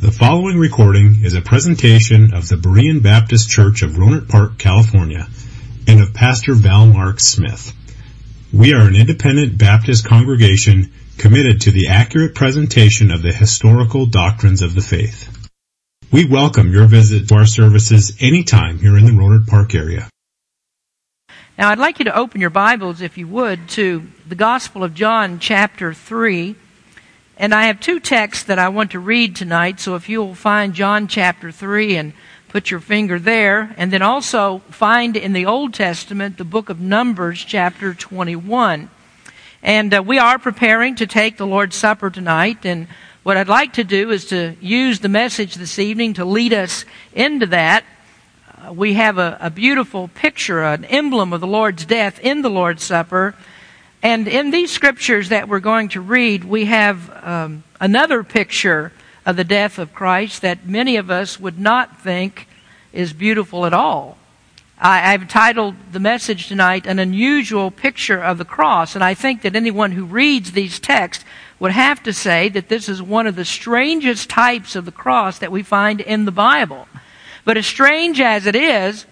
The following recording is a presentation of the Berean Baptist Church of Rohnert Park, California, and of Pastor Val Mark Smith. We are an independent Baptist congregation committed to the accurate presentation of the historical doctrines of the faith. We welcome your visit to our services anytime here in the Rohnert Park area. Now, I'd like you to open your Bibles, if you would, to the Gospel of John, chapter 3. And I have two texts that I want to read tonight, so if you'll find John chapter 3 and put your finger there, and then also find in the Old Testament the book of Numbers chapter 21. And uh, we are preparing to take the Lord's Supper tonight, and what I'd like to do is to use the message this evening to lead us into that. Uh, we have a, a beautiful picture, an emblem of the Lord's death in the Lord's Supper and in these scriptures that we're going to read, we have um, another picture of the death of Christ that many of us would not think is beautiful at all. I, have titled the message tonight, An Unusual Picture of the Cross. And I think that anyone who reads these texts would have to say that this is one of the strangest types of the cross that we find in the Bible. But as strange as it is,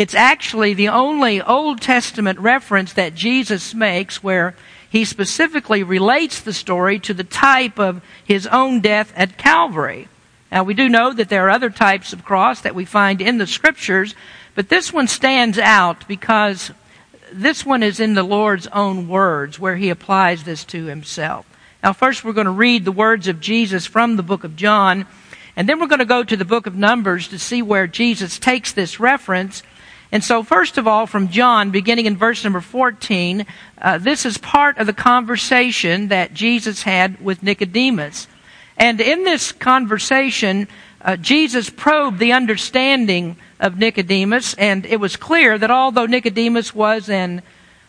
it's actually the only Old Testament reference that Jesus makes where he specifically relates the story to the type of his own death at Calvary. Now, we do know that there are other types of cross that we find in the scriptures, but this one stands out because this one is in the Lord's own words where he applies this to himself. Now, first we're going to read the words of Jesus from the book of John, and then we're going to go to the book of Numbers to see where Jesus takes this reference and so, first of all, from John, beginning in verse number 14, uh, this is part of the conversation that Jesus had with Nicodemus. And in this conversation, uh, Jesus probed the understanding of Nicodemus, and it was clear that although Nicodemus was an,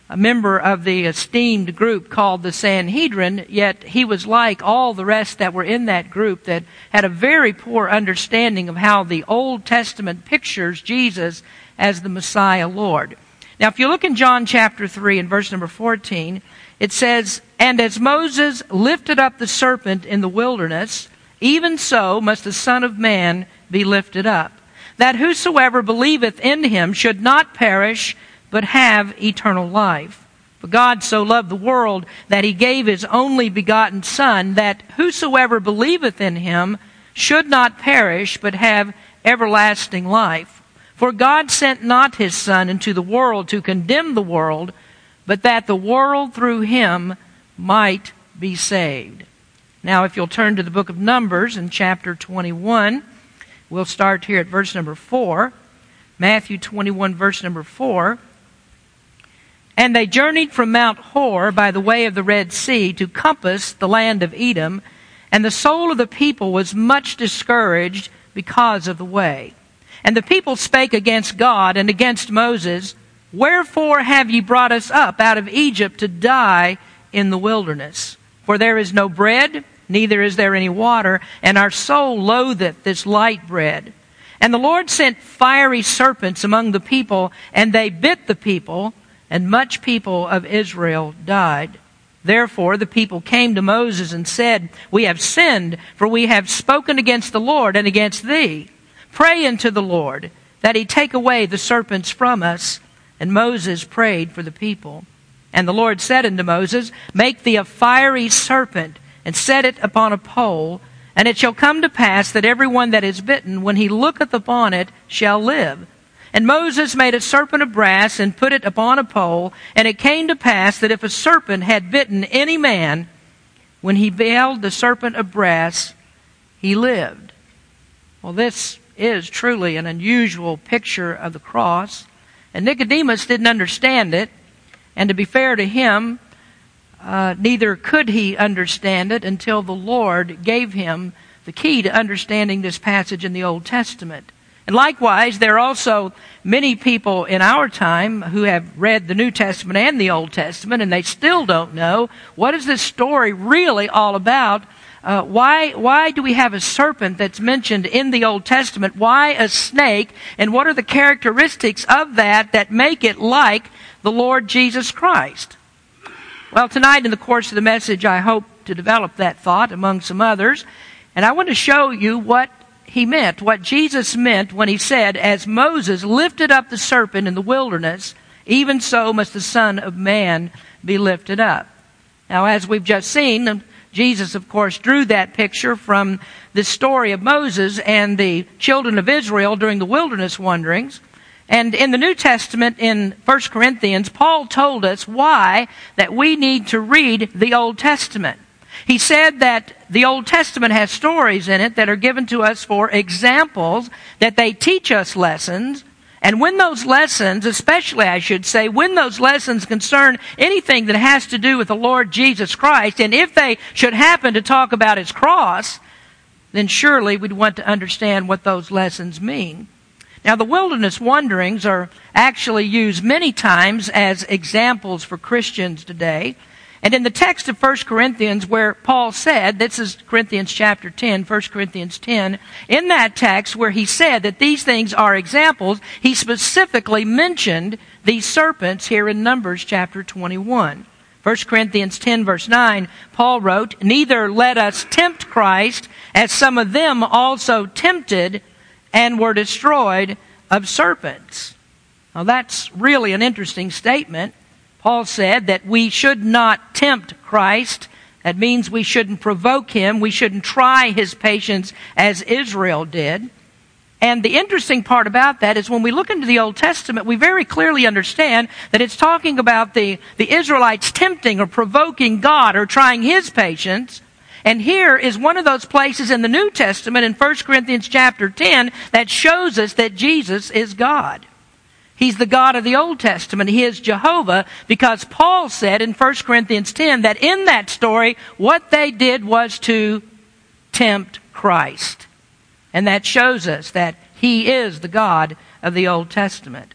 a member of the esteemed group called the Sanhedrin, yet he was like all the rest that were in that group that had a very poor understanding of how the Old Testament pictures Jesus as the Messiah Lord. Now, if you look in John chapter 3 and verse number 14, it says, And as Moses lifted up the serpent in the wilderness, even so must the Son of Man be lifted up, that whosoever believeth in him should not perish, but have eternal life. For God so loved the world that he gave his only begotten Son, that whosoever believeth in him should not perish, but have everlasting life. For God sent not his Son into the world to condemn the world, but that the world through him might be saved. Now, if you'll turn to the book of Numbers in chapter 21, we'll start here at verse number 4. Matthew 21, verse number 4. And they journeyed from Mount Hor by the way of the Red Sea to compass the land of Edom, and the soul of the people was much discouraged because of the way. And the people spake against God and against Moses, Wherefore have ye brought us up out of Egypt to die in the wilderness? For there is no bread, neither is there any water, and our soul loatheth this light bread. And the Lord sent fiery serpents among the people, and they bit the people, and much people of Israel died. Therefore the people came to Moses and said, We have sinned, for we have spoken against the Lord and against thee. Pray unto the Lord that he take away the serpents from us. And Moses prayed for the people. And the Lord said unto Moses, Make thee a fiery serpent, and set it upon a pole, and it shall come to pass that every one that is bitten, when he looketh upon it, shall live. And Moses made a serpent of brass, and put it upon a pole, and it came to pass that if a serpent had bitten any man, when he beheld the serpent of brass, he lived. Well, this is truly an unusual picture of the cross. And Nicodemus didn't understand it. And to be fair to him, uh, neither could he understand it until the Lord gave him the key to understanding this passage in the Old Testament. And likewise, there are also many people in our time who have read the New Testament and the Old Testament, and they still don't know what is this story really all about uh, why, why do we have a serpent that's mentioned in the Old Testament? Why a snake? And what are the characteristics of that that make it like the Lord Jesus Christ? Well, tonight in the course of the message, I hope to develop that thought among some others. And I want to show you what he meant, what Jesus meant when he said, As Moses lifted up the serpent in the wilderness, even so must the Son of Man be lifted up. Now, as we've just seen, Jesus, of course, drew that picture from the story of Moses and the children of Israel during the wilderness wanderings. And in the New Testament, in 1 Corinthians, Paul told us why that we need to read the Old Testament. He said that the Old Testament has stories in it that are given to us for examples, that they teach us lessons, and when those lessons, especially I should say, when those lessons concern anything that has to do with the Lord Jesus Christ, and if they should happen to talk about his cross, then surely we'd want to understand what those lessons mean. Now, the wilderness wanderings are actually used many times as examples for Christians today. And in the text of 1 Corinthians, where Paul said, this is Corinthians chapter 10, 1 Corinthians 10, in that text where he said that these things are examples, he specifically mentioned these serpents here in Numbers chapter 21. 1 Corinthians 10 verse 9, Paul wrote, Neither let us tempt Christ, as some of them also tempted and were destroyed of serpents. Now that's really an interesting statement. Paul said that we should not tempt Christ. That means we shouldn't provoke him. We shouldn't try his patience as Israel did. And the interesting part about that is when we look into the Old Testament, we very clearly understand that it's talking about the, the Israelites tempting or provoking God or trying his patience. And here is one of those places in the New Testament in 1 Corinthians chapter 10 that shows us that Jesus is God. He's the God of the Old Testament. He is Jehovah because Paul said in 1 Corinthians 10 that in that story, what they did was to tempt Christ. And that shows us that He is the God of the Old Testament.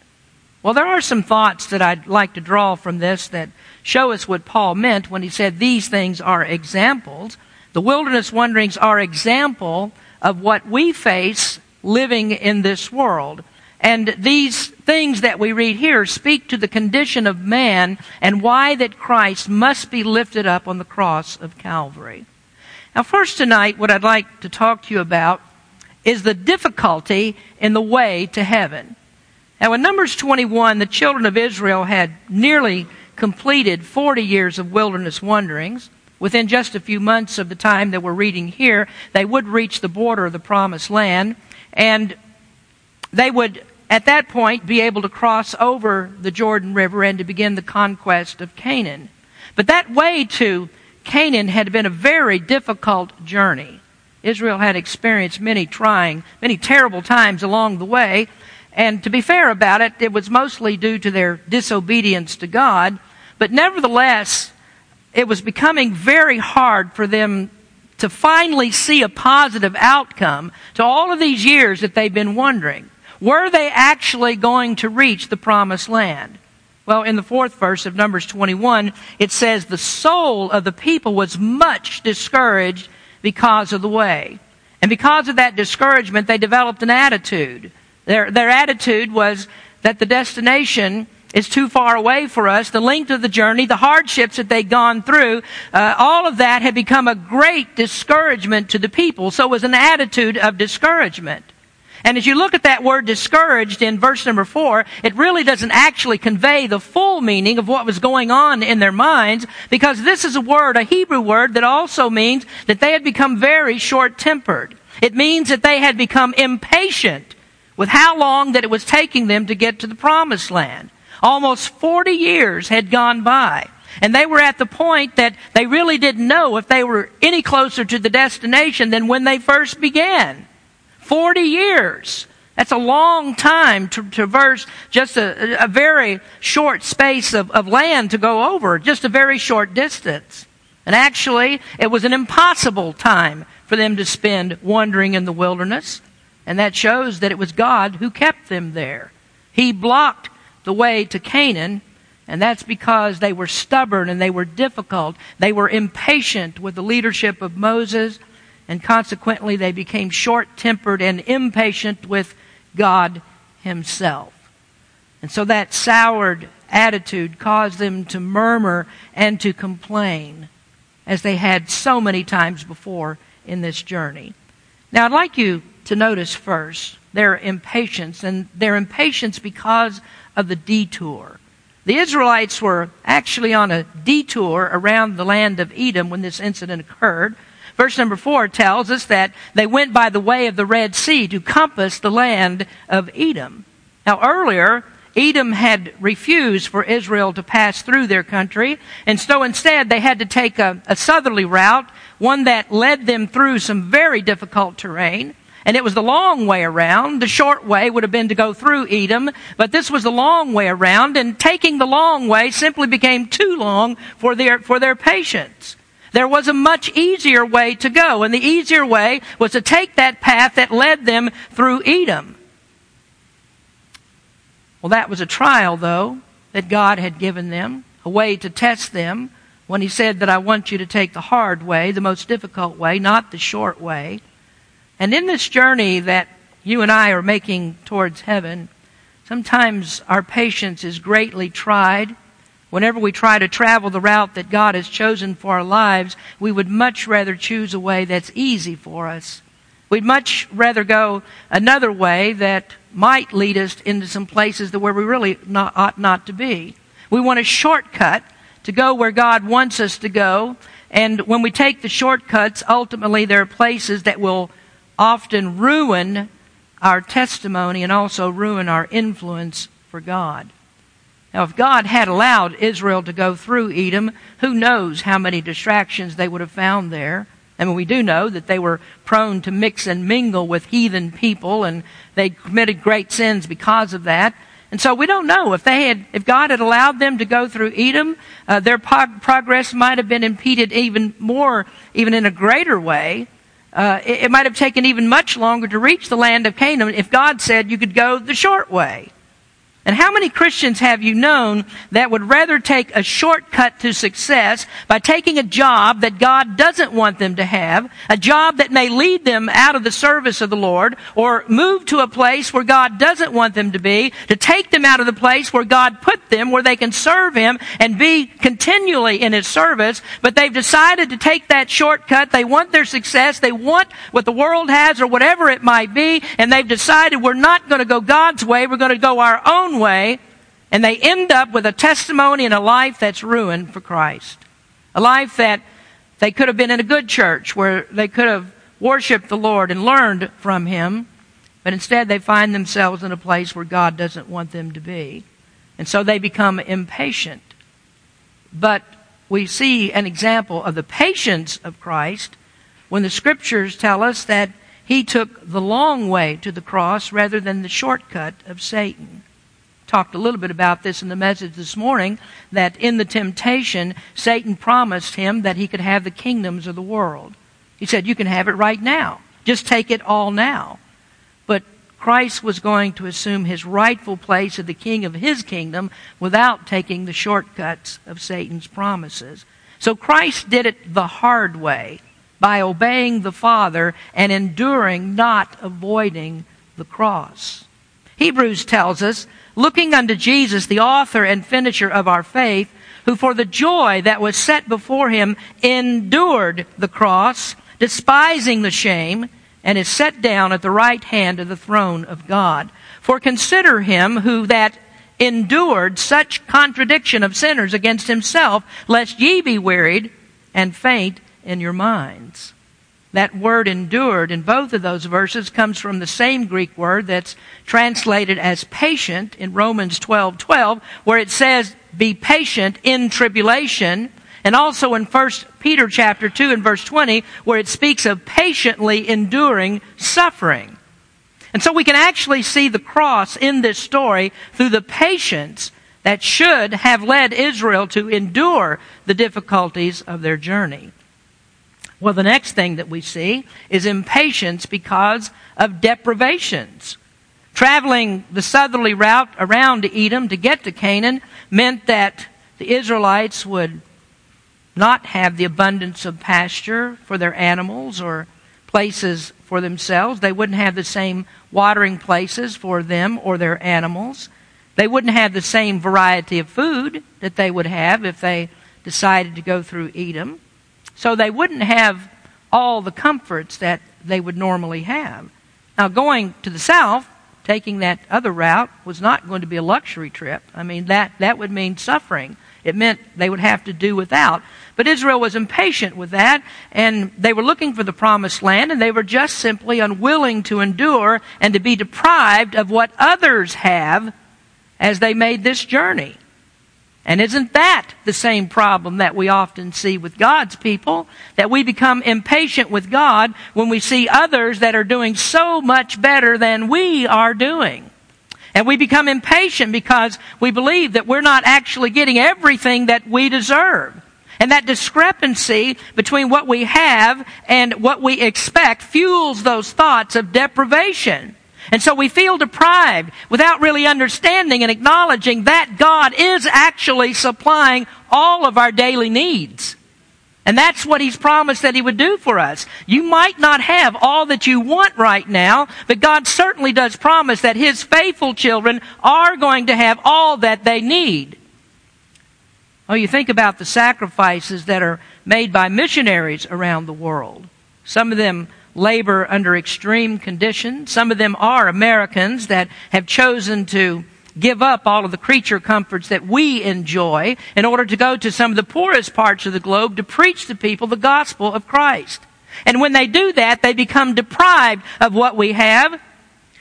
Well, there are some thoughts that I'd like to draw from this that show us what Paul meant when he said these things are examples. The wilderness wanderings are example of what we face living in this world. And these things that we read here speak to the condition of man and why that Christ must be lifted up on the cross of Calvary. Now, first tonight, what I'd like to talk to you about is the difficulty in the way to heaven. Now, in Numbers 21, the children of Israel had nearly completed 40 years of wilderness wanderings. Within just a few months of the time that we're reading here, they would reach the border of the promised land. And they would at that point be able to cross over the Jordan River and to begin the conquest of Canaan. But that way to Canaan had been a very difficult journey. Israel had experienced many trying, many terrible times along the way. And to be fair about it, it was mostly due to their disobedience to God. But nevertheless, it was becoming very hard for them to finally see a positive outcome to all of these years that they've been wondering. Were they actually going to reach the promised land? Well, in the fourth verse of Numbers 21, it says, The soul of the people was much discouraged because of the way. And because of that discouragement, they developed an attitude. Their, their attitude was that the destination is too far away for us. The length of the journey, the hardships that they'd gone through, uh, all of that had become a great discouragement to the people. So it was an attitude of discouragement. And as you look at that word discouraged in verse number four, it really doesn't actually convey the full meaning of what was going on in their minds because this is a word, a Hebrew word that also means that they had become very short tempered. It means that they had become impatient with how long that it was taking them to get to the promised land. Almost 40 years had gone by. And they were at the point that they really didn't know if they were any closer to the destination than when they first began. 40 years. That's a long time to traverse just a, a very short space of, of land to go over, just a very short distance. And actually, it was an impossible time for them to spend wandering in the wilderness. And that shows that it was God who kept them there. He blocked the way to Canaan, and that's because they were stubborn and they were difficult. They were impatient with the leadership of Moses and consequently they became short tempered and impatient with God Himself. And so that soured attitude caused them to murmur and to complain, as they had so many times before in this journey. Now, I'd like you to notice first their impatience, and their impatience because of the detour. The Israelites were actually on a detour around the land of Edom when this incident occurred. Verse number four tells us that they went by the way of the Red Sea to compass the land of Edom. Now, earlier, Edom had refused for Israel to pass through their country, and so instead they had to take a, a southerly route, one that led them through some very difficult terrain. And it was the long way around. The short way would have been to go through Edom, but this was the long way around, and taking the long way simply became too long for their, for their patience. There was a much easier way to go, and the easier way was to take that path that led them through Edom. Well, that was a trial, though, that God had given them, a way to test them when He said that I want you to take the hard way, the most difficult way, not the short way. And in this journey that you and I are making towards heaven, sometimes our patience is greatly tried. Whenever we try to travel the route that God has chosen for our lives, we would much rather choose a way that's easy for us. We'd much rather go another way that might lead us into some places where we really not, ought not to be. We want a shortcut to go where God wants us to go. And when we take the shortcuts, ultimately there are places that will often ruin our testimony and also ruin our influence for God. Now, if God had allowed Israel to go through Edom, who knows how many distractions they would have found there. I mean, we do know that they were prone to mix and mingle with heathen people, and they committed great sins because of that. And so we don't know if they had, if God had allowed them to go through Edom, uh, their progress might have been impeded even more, even in a greater way uh, it, it might have taken even much longer to reach the land of Canaan if God said you could go the short way. And how many Christians have you known that would rather take a shortcut to success by taking a job that God doesn't want them to have, a job that may lead them out of the service of the Lord, or move to a place where God doesn't want them to be, to take them out of the place where God put them, where they can serve Him and be continually in His service, but they've decided to take that shortcut. They want their success. They want what the world has or whatever it might be, and they've decided we're not going to go God's way. We're going to go our own way, and they end up with a testimony and a life that's ruined for Christ. A life that they could have been in a good church where they could have worshiped the Lord and learned from Him, but instead they find themselves in a place where God doesn't want them to be. And so they become impatient. But we see an example of the patience of Christ when the scriptures tell us that he took the long way to the cross rather than the shortcut of Satan talked a little bit about this in the message this morning that in the temptation, Satan promised him that he could have the kingdoms of the world. He said, You can have it right now. Just take it all now. But Christ was going to assume his rightful place as the king of his kingdom without taking the shortcuts of Satan's promises. So Christ did it the hard way by obeying the Father and enduring, not avoiding the cross. Hebrews tells us looking unto Jesus, the author and finisher of our faith, who for the joy that was set before him endured the cross, despising the shame, and is set down at the right hand of the throne of God. For consider him who that endured such contradiction of sinners against himself, lest ye be wearied and faint in your minds. That word endured in both of those verses comes from the same Greek word that's translated as patient in Romans 12 12, where it says, be patient in tribulation. And also in 1 Peter chapter 2 and verse 20, where it speaks of patiently enduring suffering. And so we can actually see the cross in this story through the patience that should have led Israel to endure the difficulties of their journey. Well, the next thing that we see is impatience because of deprivations. Traveling the southerly route around Edom to get to Canaan meant that the Israelites would not have the abundance of pasture for their animals or places for themselves. They wouldn't have the same watering places for them or their animals. They wouldn't have the same variety of food that they would have if they decided to go through Edom. So they wouldn't have all the comforts that they would normally have. Now, going to the south, taking that other route, was not going to be a luxury trip. I mean, that, that would mean suffering. It meant they would have to do without. But Israel was impatient with that, and they were looking for the promised land, and they were just simply unwilling to endure and to be deprived of what others have as they made this journey. And isn't that the same problem that we often see with God's people? That we become impatient with God when we see others that are doing so much better than we are doing. And we become impatient because we believe that we're not actually getting everything that we deserve. And that discrepancy between what we have and what we expect fuels those thoughts of deprivation. And so we feel deprived without really understanding and acknowledging that God is actually supplying all of our daily needs. And that's what He's promised that He would do for us. You might not have all that you want right now, but God certainly does promise that His faithful children are going to have all that they need. Oh, you think about the sacrifices that are made by missionaries around the world. Some of them labor under extreme conditions. Some of them are Americans that have chosen to give up all of the creature comforts that we enjoy in order to go to some of the poorest parts of the globe to preach to people the gospel of Christ. And when they do that, they become deprived of what we have.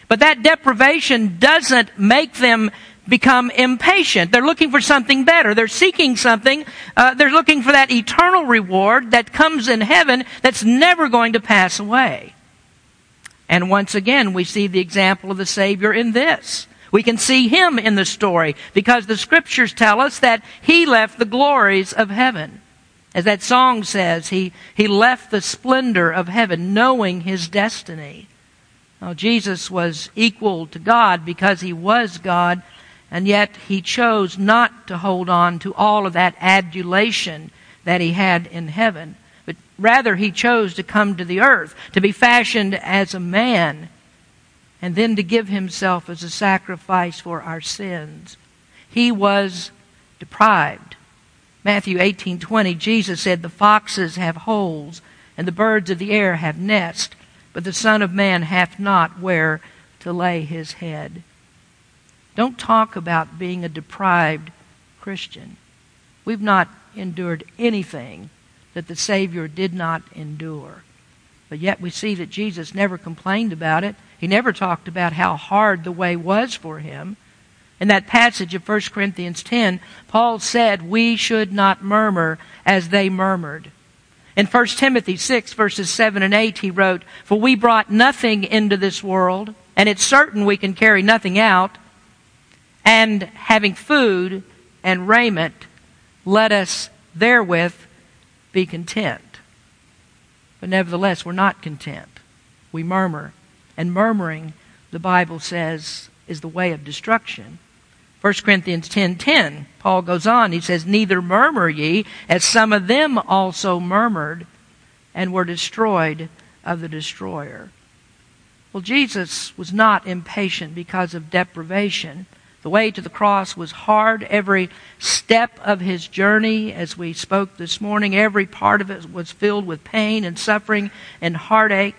But that deprivation doesn't make them become impatient. They're looking for something better. They're seeking something. Uh, they're looking for that eternal reward that comes in heaven that's never going to pass away. And once again, we see the example of the Savior in this. We can see Him in the story because the scriptures tell us that He left the glories of heaven. As that song says, He, he left the splendor of heaven knowing His destiny. Now, Jesus was equal to God because He was God and yet he chose not to hold on to all of that adulation that he had in heaven, but rather he chose to come to the earth, to be fashioned as a man, and then to give himself as a sacrifice for our sins. He was deprived. Matthew 18:20 Jesus said the foxes have holes and the birds of the air have nests but the son of man hath not where to lay his head. Don't talk about being a deprived Christian. We've not endured anything that the Savior did not endure. But yet we see that Jesus never complained about it. He never talked about how hard the way was for him. In that passage of 1 Corinthians 10, Paul said, We should not murmur as they murmured. In 1 Timothy 6, verses 7 and 8, he wrote, For we brought nothing into this world, and it's certain we can carry nothing out and having food and raiment, let us therewith be content. But nevertheless, we're not content. We murmur. And murmuring, the Bible says, is the way of destruction. 1 Corinthians 10:10, 10, 10, Paul goes on. He says, "Neither murmur ye, as some of them also murmured, and were destroyed of the destroyer." Well, Jesus was not impatient because of deprivation. The way to the cross was hard. Every step of his journey, as we spoke this morning, every part of it was filled with pain and suffering and heartache.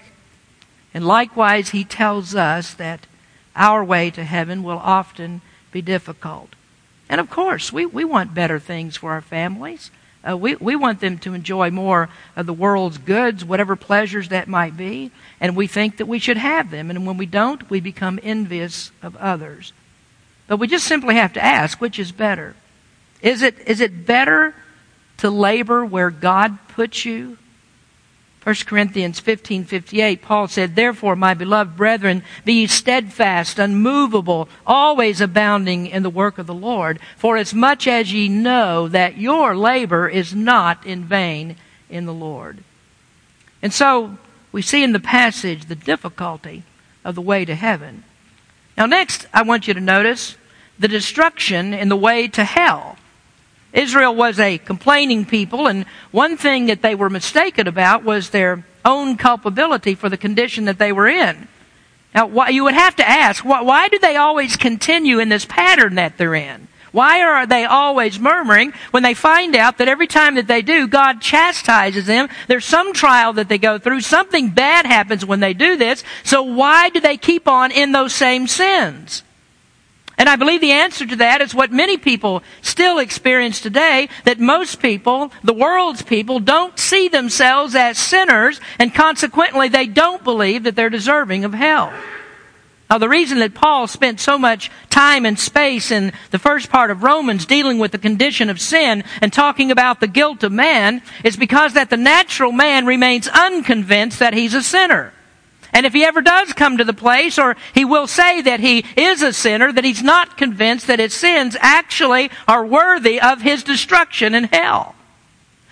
And likewise, he tells us that our way to heaven will often be difficult. And of course, we, we want better things for our families. Uh, we, we want them to enjoy more of the world's goods, whatever pleasures that might be, and we think that we should have them. And when we don't, we become envious of others. But we just simply have to ask which is better? Is it, is it better to labor where God puts you? 1 Corinthians 15 58, Paul said, Therefore, my beloved brethren, be ye steadfast, unmovable, always abounding in the work of the Lord, for as much as ye know that your labor is not in vain in the Lord. And so, we see in the passage the difficulty of the way to heaven. Now, next, I want you to notice the destruction in the way to hell. Israel was a complaining people, and one thing that they were mistaken about was their own culpability for the condition that they were in. Now, you would have to ask, why do they always continue in this pattern that they're in? Why are they always murmuring when they find out that every time that they do, God chastises them? There's some trial that they go through. Something bad happens when they do this. So why do they keep on in those same sins? And I believe the answer to that is what many people still experience today, that most people, the world's people, don't see themselves as sinners, and consequently they don't believe that they're deserving of hell. Now, the reason that Paul spent so much time and space in the first part of Romans dealing with the condition of sin and talking about the guilt of man is because that the natural man remains unconvinced that he's a sinner. And if he ever does come to the place, or he will say that he is a sinner, that he's not convinced that his sins actually are worthy of his destruction in hell.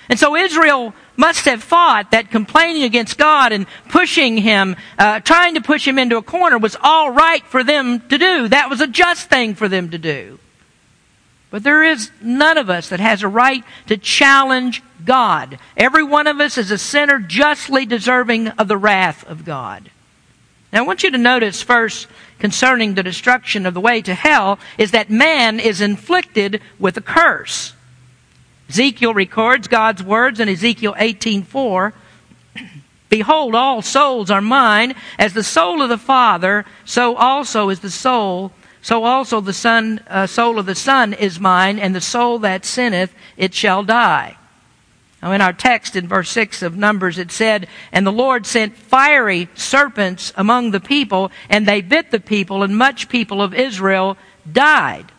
And so Israel must have thought that complaining against God and pushing him, uh, trying to push him into a corner was all right for them to do. That was a just thing for them to do. But there is none of us that has a right to challenge God. Every one of us is a sinner justly deserving of the wrath of God. Now I want you to notice first concerning the destruction of the way to hell is that man is inflicted with a curse. Ezekiel records God's words in Ezekiel 18:4. Behold, all souls are mine, as the soul of the Father, so also is the soul, so also the son, uh, soul of the Son is mine, and the soul that sinneth, it shall die. Now, in our text in verse 6 of Numbers, it said, And the Lord sent fiery serpents among the people, and they bit the people, and much people of Israel died.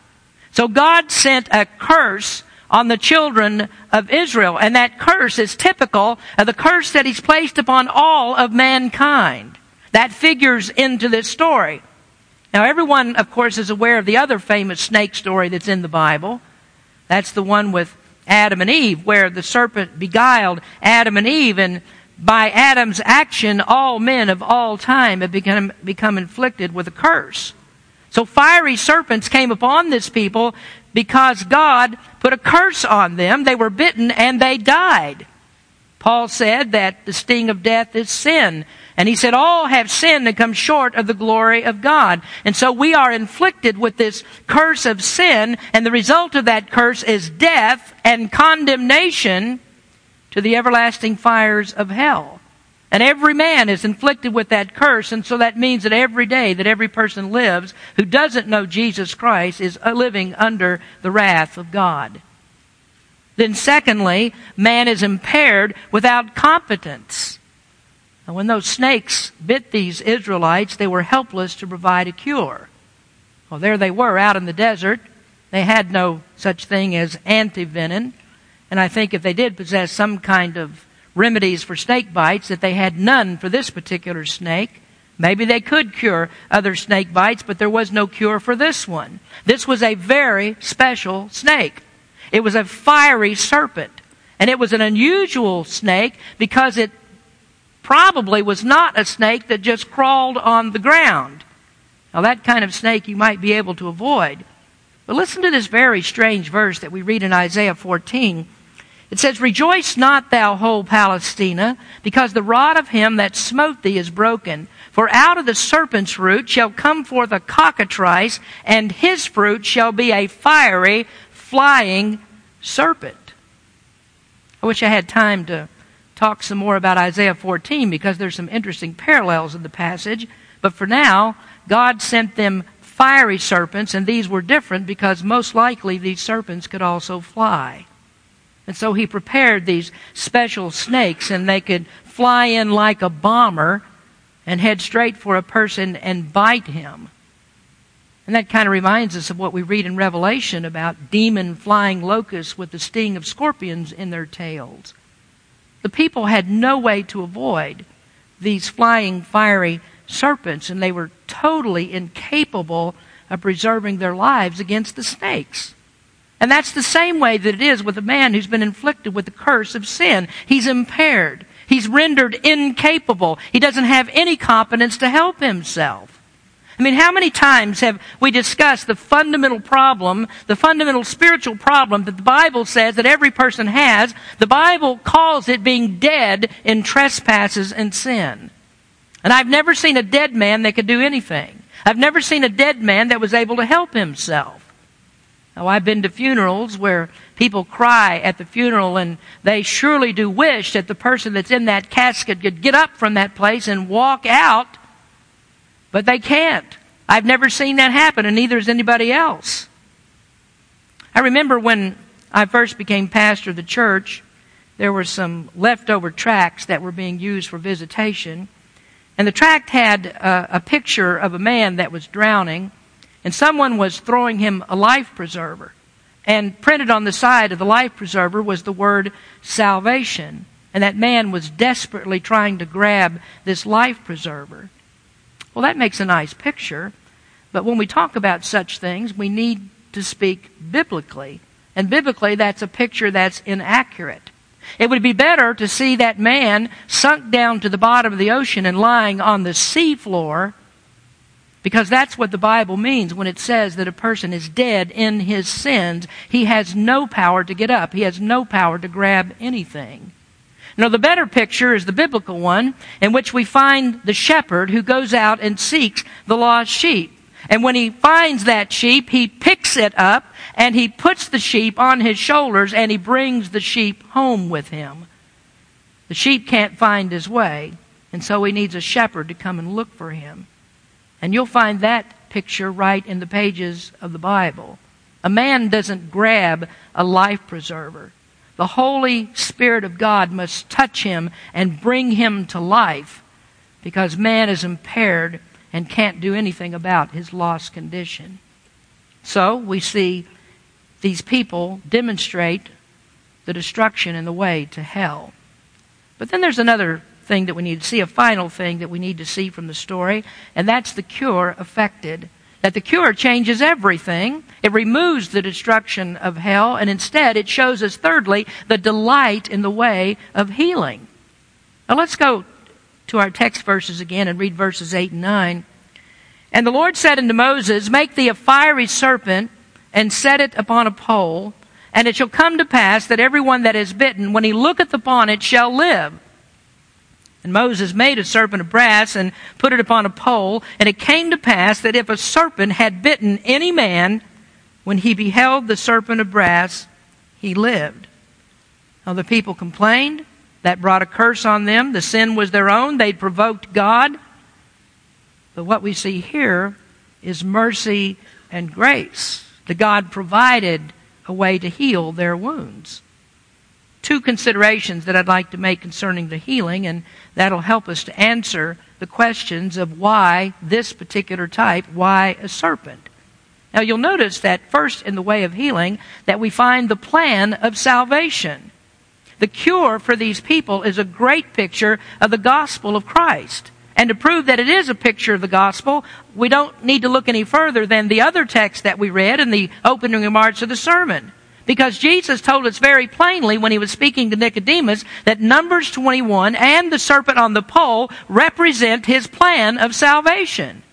So God sent a curse on the children of Israel. And that curse is typical of the curse that he's placed upon all of mankind. That figures into this story. Now, everyone, of course, is aware of the other famous snake story that's in the Bible. That's the one with Adam and Eve, where the serpent beguiled Adam and Eve, and by Adam's action, all men of all time have become, become inflicted with a curse. So fiery serpents came upon this people because God put a curse on them. They were bitten and they died. Paul said that the sting of death is sin. And he said, all have sinned and come short of the glory of God. And so we are inflicted with this curse of sin, and the result of that curse is death and condemnation to the everlasting fires of hell. And every man is inflicted with that curse, and so that means that every day that every person lives who doesn't know Jesus Christ is uh, living under the wrath of God. Then, secondly, man is impaired without competence. And when those snakes bit these Israelites, they were helpless to provide a cure. Well, there they were out in the desert. They had no such thing as antivenin. And I think if they did possess some kind of remedies for snake bites that they had none for this particular snake. Maybe they could cure other snake bites, but there was no cure for this one. This was a very special snake. It was a fiery serpent. And it was an unusual snake because it probably was not a snake that just crawled on the ground. Now, that kind of snake you might be able to avoid. But listen to this very strange verse that we read in Isaiah 14. It says, Rejoice not, thou whole Palestina, because the rod of him that smote thee is broken. For out of the serpent's root shall come forth a cockatrice, and his fruit shall be a fiery, flying serpent. I wish I had time to talk some more about Isaiah 14 because there's some interesting parallels in the passage. But for now, God sent them fiery serpents, and these were different because most likely these serpents could also fly. And so he prepared these special snakes, and they could fly in like a bomber and head straight for a person and bite him. And that kind of reminds us of what we read in Revelation about demon flying locusts with the sting of scorpions in their tails. The people had no way to avoid these flying, fiery serpents, and they were totally incapable of preserving their lives against the snakes. And that's the same way that it is with a man who's been inflicted with the curse of sin. He's impaired. He's rendered incapable. He doesn't have any competence to help himself. I mean, how many times have we discussed the fundamental problem, the fundamental spiritual problem that the Bible says that every person has? The Bible calls it being dead in trespasses and sin. And I've never seen a dead man that could do anything. I've never seen a dead man that was able to help himself. Oh, I've been to funerals where people cry at the funeral and they surely do wish that the person that's in that casket could get up from that place and walk out, but they can't. I've never seen that happen and neither has anybody else. I remember when I first became pastor of the church, there were some leftover tracts that were being used for visitation. And the tract had a, a picture of a man that was drowning and someone was throwing him a life preserver. And printed on the side of the life preserver was the word salvation. And that man was desperately trying to grab this life preserver. Well, that makes a nice picture. But when we talk about such things, we need to speak biblically. And biblically, that's a picture that's inaccurate. It would be better to see that man sunk down to the bottom of the ocean and lying on the seafloor because that's what the Bible means when it says that a person is dead in his sins. He has no power to get up. He has no power to grab anything. Now, the better picture is the biblical one, in which we find the shepherd who goes out and seeks the lost sheep. And when he finds that sheep, he picks it up and he puts the sheep on his shoulders and he brings the sheep home with him. The sheep can't find his way, and so he needs a shepherd to come and look for him. And you'll find that picture right in the pages of the Bible. A man doesn't grab a life preserver. The Holy Spirit of God must touch him and bring him to life because man is impaired and can't do anything about his lost condition. So we see these people demonstrate the destruction and the way to hell. But then there's another thing that we need to see, a final thing that we need to see from the story, and that's the cure effected. That the cure changes everything. It removes the destruction of hell, and instead it shows us, thirdly, the delight in the way of healing. Now let's go to our text verses again and read verses 8 and 9. And the Lord said unto Moses, Make thee a fiery serpent, and set it upon a pole, and it shall come to pass that every one that is bitten, when he looketh upon it, shall live. And Moses made a serpent of brass and put it upon a pole. And it came to pass that if a serpent had bitten any man, when he beheld the serpent of brass, he lived. Now the people complained. That brought a curse on them. The sin was their own. They'd provoked God. But what we see here is mercy and grace. The God provided a way to heal their wounds two considerations that I'd like to make concerning the healing, and that'll help us to answer the questions of why this particular type, why a serpent. Now you'll notice that first in the way of healing that we find the plan of salvation. The cure for these people is a great picture of the gospel of Christ. And to prove that it is a picture of the gospel, we don't need to look any further than the other text that we read in the opening remarks of the sermon. Because Jesus told us very plainly when he was speaking to Nicodemus that Numbers 21 and the serpent on the pole represent his plan of salvation.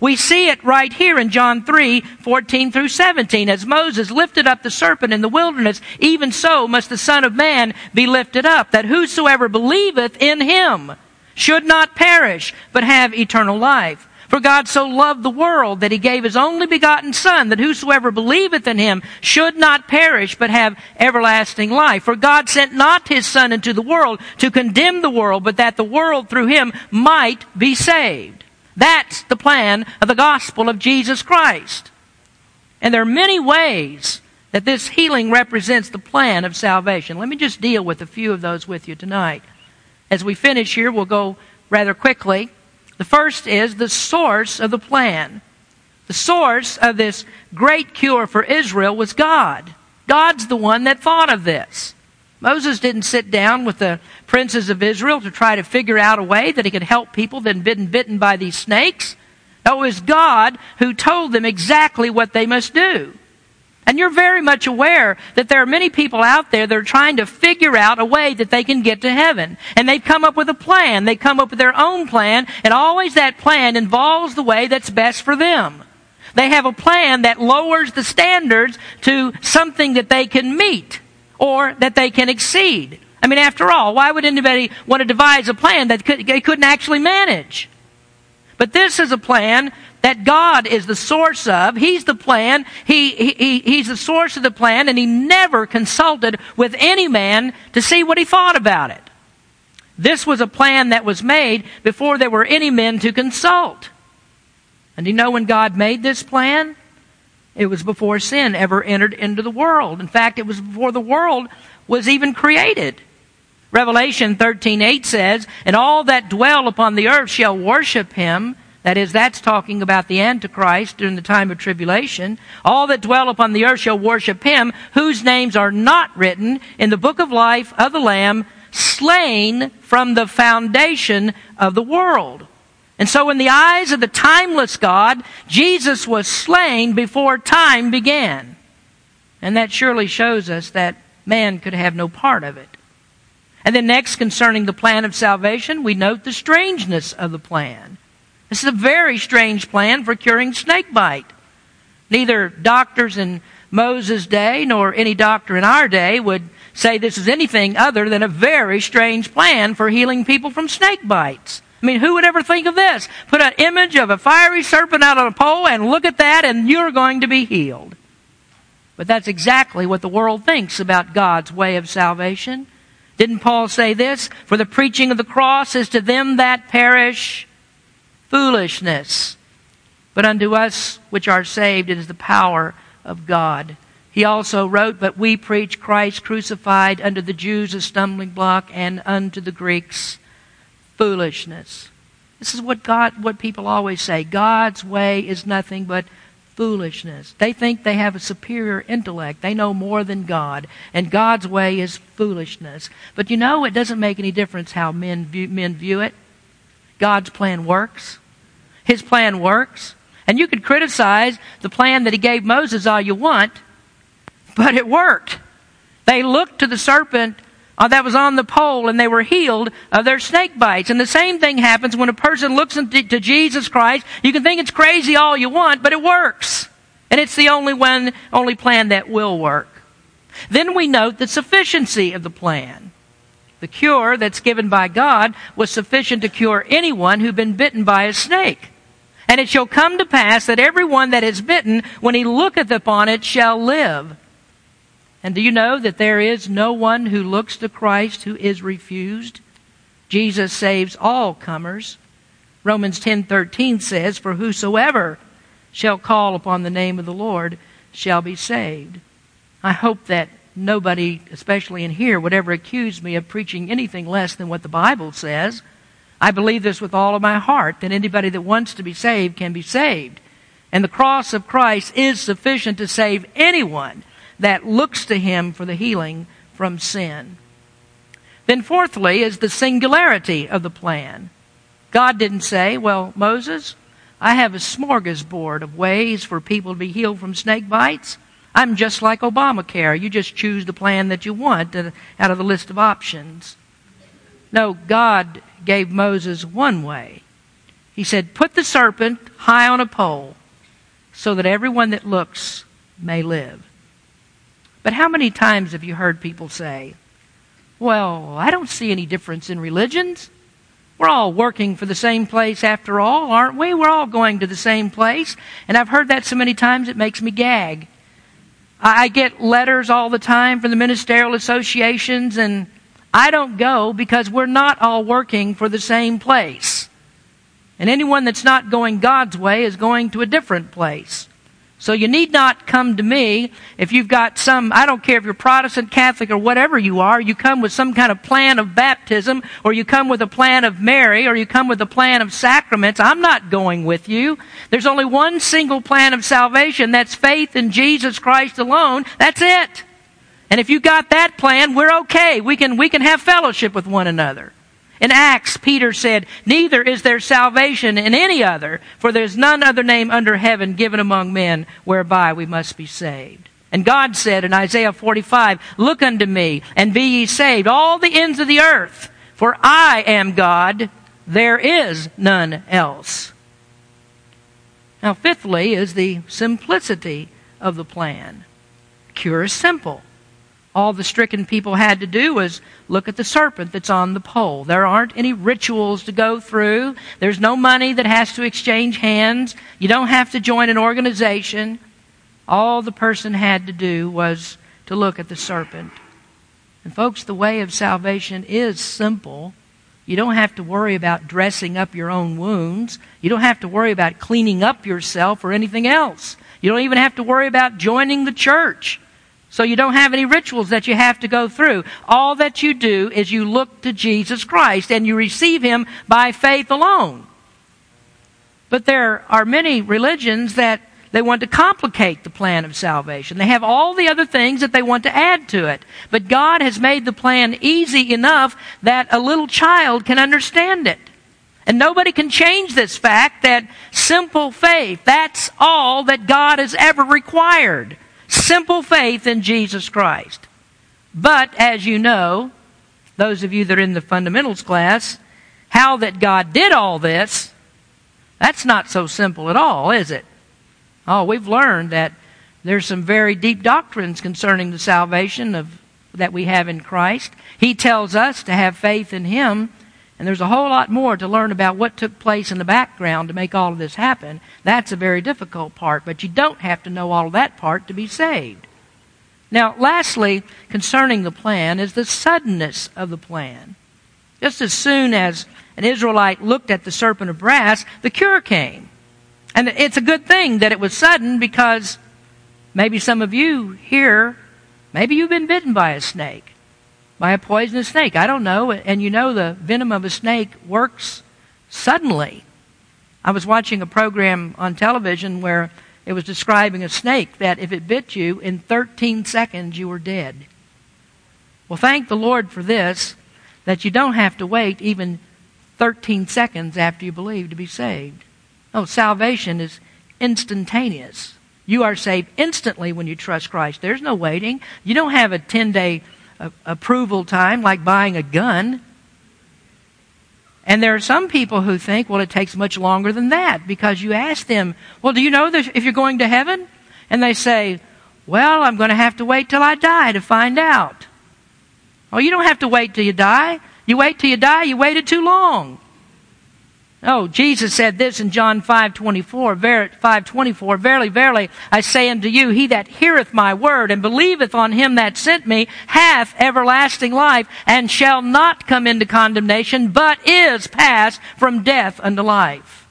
We see it right here in John 3, 14 through 17. As Moses lifted up the serpent in the wilderness, even so must the Son of Man be lifted up, that whosoever believeth in him should not perish, but have eternal life. For God so loved the world that he gave his only begotten Son, that whosoever believeth in him should not perish, but have everlasting life. For God sent not his Son into the world to condemn the world, but that the world through him might be saved. That's the plan of the gospel of Jesus Christ. And there are many ways that this healing represents the plan of salvation. Let me just deal with a few of those with you tonight. As we finish here, we'll go rather quickly. The first is the source of the plan. The source of this great cure for Israel was God. God's the one that thought of this. Moses didn't sit down with the princes of Israel to try to figure out a way that he could help people that had been bitten by these snakes. No, it was God who told them exactly what they must do. And you're very much aware that there are many people out there that are trying to figure out a way that they can get to heaven. And they've come up with a plan. They come up with their own plan, and always that plan involves the way that's best for them. They have a plan that lowers the standards to something that they can meet or that they can exceed. I mean, after all, why would anybody want to devise a plan that they couldn't actually manage? But this is a plan that God is the source of. He's the plan. He, he, he's the source of the plan, and he never consulted with any man to see what he thought about it. This was a plan that was made before there were any men to consult. And you know when God made this plan? It was before sin ever entered into the world. In fact, it was before the world was even created. Revelation 13:8 says, "And all that dwell upon the earth shall worship him." That is, that's talking about the Antichrist during the time of tribulation. All that dwell upon the earth shall worship him, whose names are not written in the book of life of the Lamb, slain from the foundation of the world. And so, in the eyes of the timeless God, Jesus was slain before time began. And that surely shows us that man could have no part of it. And then, next, concerning the plan of salvation, we note the strangeness of the plan. This is a very strange plan for curing snake bite. Neither doctors in Moses' day nor any doctor in our day would say this is anything other than a very strange plan for healing people from snake bites. I mean, who would ever think of this? Put an image of a fiery serpent out on a pole and look at that and you're going to be healed. But that's exactly what the world thinks about God's way of salvation. Didn't Paul say this? For the preaching of the cross is to them that perish foolishness. But unto us which are saved it is the power of God. He also wrote, But we preach Christ crucified unto the Jews a stumbling block and unto the Greeks foolishness. This is what God what people always say. God's way is nothing but foolishness. They think they have a superior intellect. They know more than God. And God's way is foolishness. But you know, it doesn't make any difference how men view, men view it. God's plan works. His plan works. And you could criticize the plan that he gave Moses all you want, but it worked. They looked to the serpent uh, that was on the pole and they were healed of their snake bites. And the same thing happens when a person looks into, to Jesus Christ. You can think it's crazy all you want, but it works. And it's the only one, only plan that will work. Then we note the sufficiency of the plan. The cure that's given by God was sufficient to cure anyone who'd been bitten by a snake. And it shall come to pass that everyone that is bitten, when he looketh upon it, shall live. And do you know that there is no one who looks to Christ who is refused? Jesus saves all comers. Romans 10:13 says, "For whosoever shall call upon the name of the Lord shall be saved." I hope that nobody, especially in here, would ever accuse me of preaching anything less than what the Bible says. I believe this with all of my heart that anybody that wants to be saved can be saved. And the cross of Christ is sufficient to save anyone that looks to him for the healing from sin. Then, fourthly, is the singularity of the plan. God didn't say, Well, Moses, I have a smorgasbord of ways for people to be healed from snake bites. I'm just like Obamacare. You just choose the plan that you want out of the list of options. No, God gave Moses one way. He said, Put the serpent high on a pole so that everyone that looks may live. But how many times have you heard people say, Well, I don't see any difference in religions. We're all working for the same place after all, aren't we? We're all going to the same place. And I've heard that so many times it makes me gag. I get letters all the time from the ministerial associations, and I don't go because we're not all working for the same place. And anyone that's not going God's way is going to a different place. So you need not come to me if you've got some, I don't care if you're Protestant, Catholic, or whatever you are, you come with some kind of plan of baptism, or you come with a plan of Mary, or you come with a plan of sacraments. I'm not going with you. There's only one single plan of salvation. That's faith in Jesus Christ alone. That's it. And if you got that plan, we're okay. We can, we can have fellowship with one another. In Acts, Peter said, Neither is there salvation in any other, for there is none other name under heaven given among men whereby we must be saved. And God said in Isaiah 45, Look unto me, and be ye saved, all the ends of the earth, for I am God, there is none else. Now, fifthly, is the simplicity of the plan. Cure is simple. All the stricken people had to do was look at the serpent that's on the pole. There aren't any rituals to go through. There's no money that has to exchange hands. You don't have to join an organization. All the person had to do was to look at the serpent. And folks, the way of salvation is simple. You don't have to worry about dressing up your own wounds. You don't have to worry about cleaning up yourself or anything else. You don't even have to worry about joining the church. So you don't have any rituals that you have to go through. All that you do is you look to Jesus Christ and you receive Him by faith alone. But there are many religions that they want to complicate the plan of salvation. They have all the other things that they want to add to it. But God has made the plan easy enough that a little child can understand it. And nobody can change this fact that simple faith, that's all that God has ever required. Simple faith in Jesus Christ. But, as you know, those of you that are in the fundamentals class, how that God did all this, that's not so simple at all, is it? Oh, we've learned that there's some very deep doctrines concerning the salvation of that we have in Christ. He tells us to have faith in Him and there's a whole lot more to learn about what took place in the background to make all of this happen. That's a very difficult part, but you don't have to know all that part to be saved. Now, lastly, concerning the plan, is the suddenness of the plan. Just as soon as an Israelite looked at the serpent of brass, the cure came. And it's a good thing that it was sudden because maybe some of you here, maybe you've been bitten by a snake by a poisonous snake. I don't know. And you know the venom of a snake works suddenly. I was watching a program on television where it was describing a snake that if it bit you, in 13 seconds you were dead. Well, thank the Lord for this, that you don't have to wait even 13 seconds after you believe to be saved. Oh, salvation is instantaneous. You are saved instantly when you trust Christ. There's no waiting. You don't have a 10 day approval time like buying a gun. And there are some people who think, well, it takes much longer than that because you ask them, well, do you know if you're going to heaven? And they say, well, I'm going to have to wait till I die to find out. Well, you don't have to wait till you die. You wait till you die, you waited too long. Oh, Jesus said this in John 5:24, 5:24, verily verily I say unto you he that heareth my word and believeth on him that sent me hath everlasting life and shall not come into condemnation but is passed from death unto life.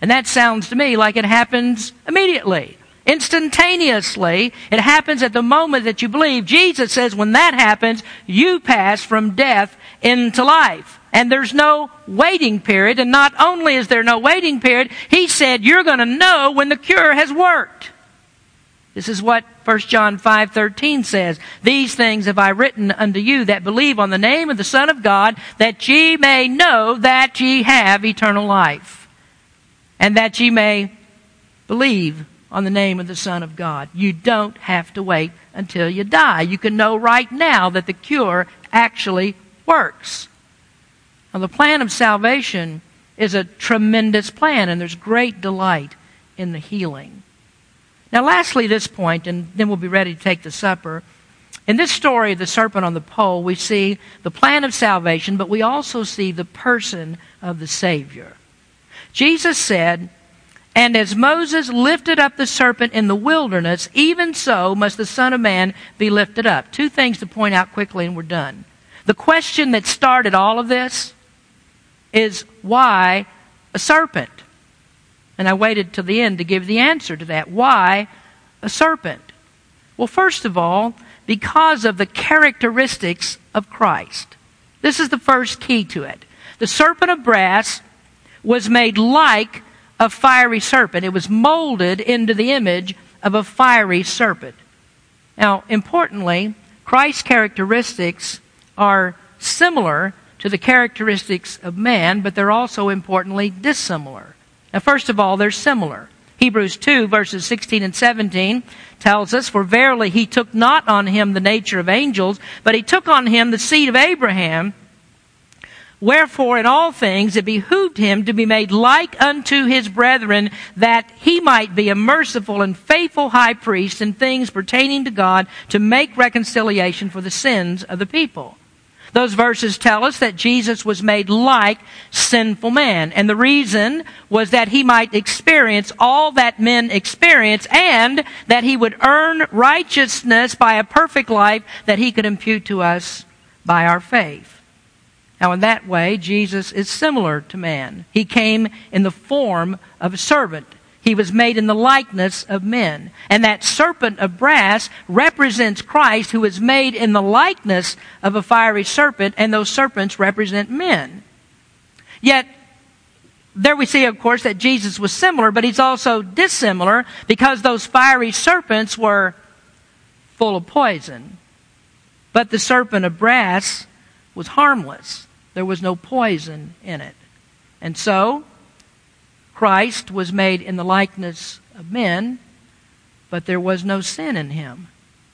And that sounds to me like it happens immediately. Instantaneously, it happens at the moment that you believe. Jesus says when that happens, you pass from death into life and there's no waiting period. And not only is there no waiting period, he said you're going to know when the cure has worked. This is what 1 John 5:13 says, "These things have I written unto you that believe on the name of the Son of God, that ye may know that ye have eternal life, and that ye may believe on the name of the Son of God." You don't have to wait until you die. You can know right now that the cure actually works. Now, the plan of salvation is a tremendous plan, and there's great delight in the healing. Now, lastly, this point, and then we'll be ready to take the supper. In this story of the serpent on the pole, we see the plan of salvation, but we also see the person of the Savior. Jesus said, And as Moses lifted up the serpent in the wilderness, even so must the Son of Man be lifted up. Two things to point out quickly, and we're done. The question that started all of this is why a serpent? And I waited till the end to give the answer to that. Why a serpent? Well, first of all, because of the characteristics of Christ. This is the first key to it. The serpent of brass was made like a fiery serpent. It was molded into the image of a fiery serpent. Now, importantly, Christ's characteristics are similar to the characteristics of man, but they're also importantly dissimilar. Now, first of all, they're similar. Hebrews 2 verses 16 and 17 tells us, For verily he took not on him the nature of angels, but he took on him the seed of Abraham. Wherefore, in all things, it behooved him to be made like unto his brethren, that he might be a merciful and faithful high priest in things pertaining to God, to make reconciliation for the sins of the people. Those verses tell us that Jesus was made like sinful man. And the reason was that he might experience all that men experience and that he would earn righteousness by a perfect life that he could impute to us by our faith. Now, in that way, Jesus is similar to man. He came in the form of a servant. He was made in the likeness of men. And that serpent of brass represents Christ, who is made in the likeness of a fiery serpent, and those serpents represent men. Yet, there we see, of course, that Jesus was similar, but he's also dissimilar because those fiery serpents were full of poison. But the serpent of brass was harmless. There was no poison in it. And so, Christ was made in the likeness of men, but there was no sin in him.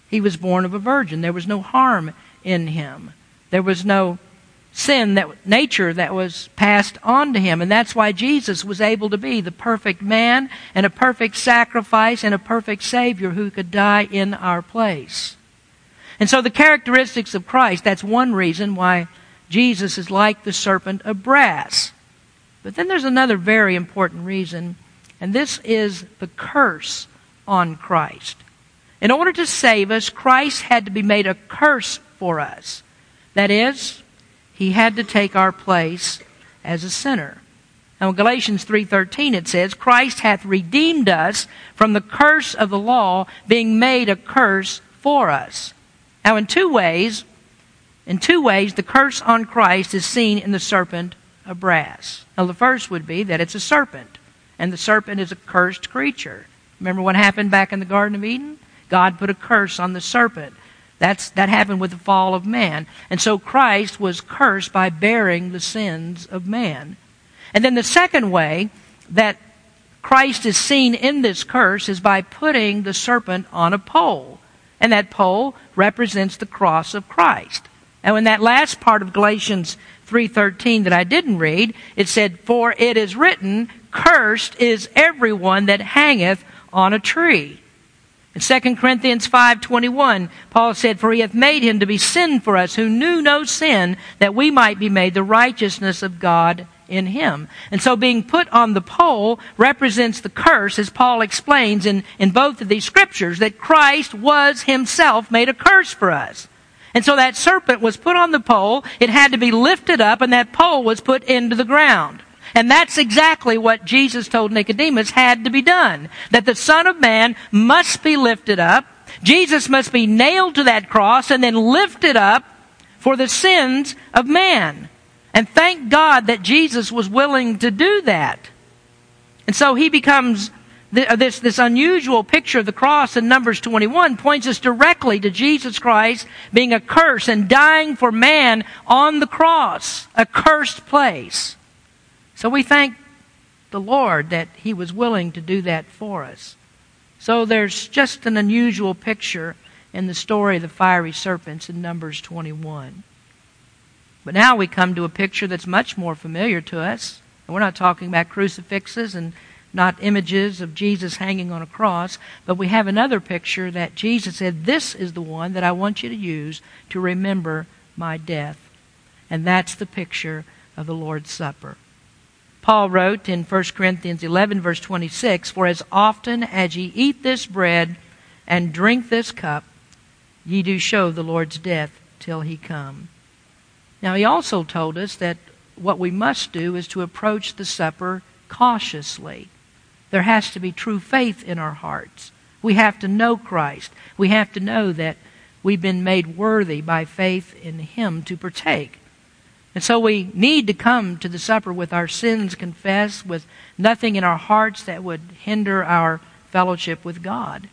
He was born of a virgin. There was no harm in him. There was no sin that nature that was passed on to him and that's why Jesus was able to be the perfect man and a perfect sacrifice and a perfect savior who could die in our place. And so the characteristics of Christ that's one reason why Jesus is like the serpent of brass. But then there's another very important reason, and this is the curse on Christ. In order to save us, Christ had to be made a curse for us. That is, he had to take our place as a sinner. Now in Galatians 3:13 it says, "Christ hath redeemed us from the curse of the law, being made a curse for us." Now in two ways, in two ways, the curse on Christ is seen in the serpent of brass. Now, the first would be that it's a serpent, and the serpent is a cursed creature. Remember what happened back in the Garden of Eden? God put a curse on the serpent. That's, that happened with the fall of man. And so Christ was cursed by bearing the sins of man. And then the second way that Christ is seen in this curse is by putting the serpent on a pole. And that pole represents the cross of Christ. Now in that last part of Galatians 3:13 that I didn't read, it said, "For it is written, cursed is everyone that hangeth on a tree." In 2 Corinthians 5:21, Paul said, "For he hath made him to be sin for us who knew no sin, that we might be made the righteousness of God in him." And so being put on the pole represents the curse, as Paul explains in, in both of these scriptures, that Christ was himself made a curse for us. And so that serpent was put on the pole, it had to be lifted up, and that pole was put into the ground. And that's exactly what Jesus told Nicodemus had to be done. That the Son of Man must be lifted up. Jesus must be nailed to that cross and then lifted up for the sins of man. And thank God that Jesus was willing to do that. And so he becomes Uh, this, this unusual picture of the cross in Numbers 21 points us directly to Jesus Christ being a curse and dying for man on the cross, a cursed place. So we thank the Lord that He was willing to do that for us. So there's just an unusual picture in the story of the fiery serpents in Numbers 21. But now we come to a picture that's much more familiar to us. And we're not talking about crucifixes and not images of Jesus hanging on a cross, but we have another picture that Jesus said, This is the one that I want you to use to remember my death. And that's the picture of the Lord's Supper. Paul wrote in 1 Corinthians 11, verse 26, For as often as ye eat this bread and drink this cup, ye do show the Lord's death till he come. Now, he also told us that what we must do is to approach the supper cautiously. There has to be true faith in our hearts. We have to know Christ. We have to know that we've been made worthy by faith in Him to partake. And so we need to come to the supper with our sins confessed, with nothing in our hearts that would hinder our fellowship with God.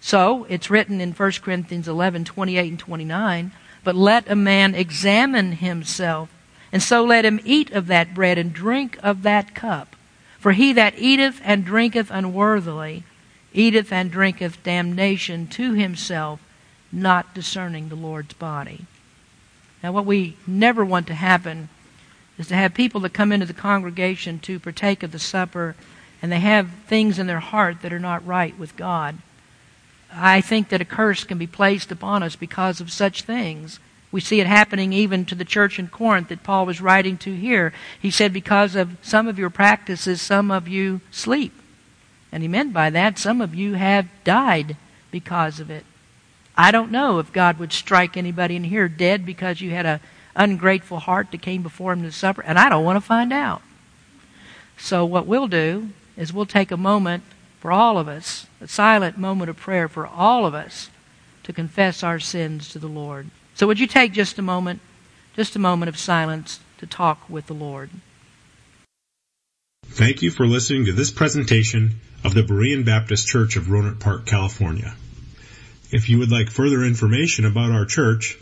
So it's written in 1 Corinthians 11 28 and 29 But let a man examine himself, and so let him eat of that bread and drink of that cup. For he that eateth and drinketh unworthily eateth and drinketh damnation to himself, not discerning the Lord's body. Now, what we never want to happen is to have people that come into the congregation to partake of the supper and they have things in their heart that are not right with God. I think that a curse can be placed upon us because of such things. We see it happening even to the church in Corinth that Paul was writing to here. He said, Because of some of your practices, some of you sleep. And he meant by that, some of you have died because of it. I don't know if God would strike anybody in here dead because you had an ungrateful heart that came before him to supper, and I don't want to find out. So, what we'll do is we'll take a moment for all of us, a silent moment of prayer for all of us to confess our sins to the Lord. So would you take just a moment, just a moment of silence to talk with the Lord? Thank you for listening to this presentation of the Berean Baptist Church of Rohnert Park, California. If you would like further information about our church,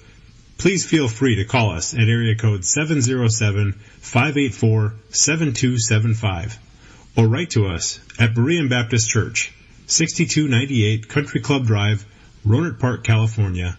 please feel free to call us at area code 707-584-7275 or write to us at Berean Baptist Church, 6298 Country Club Drive, Rohnert Park, California,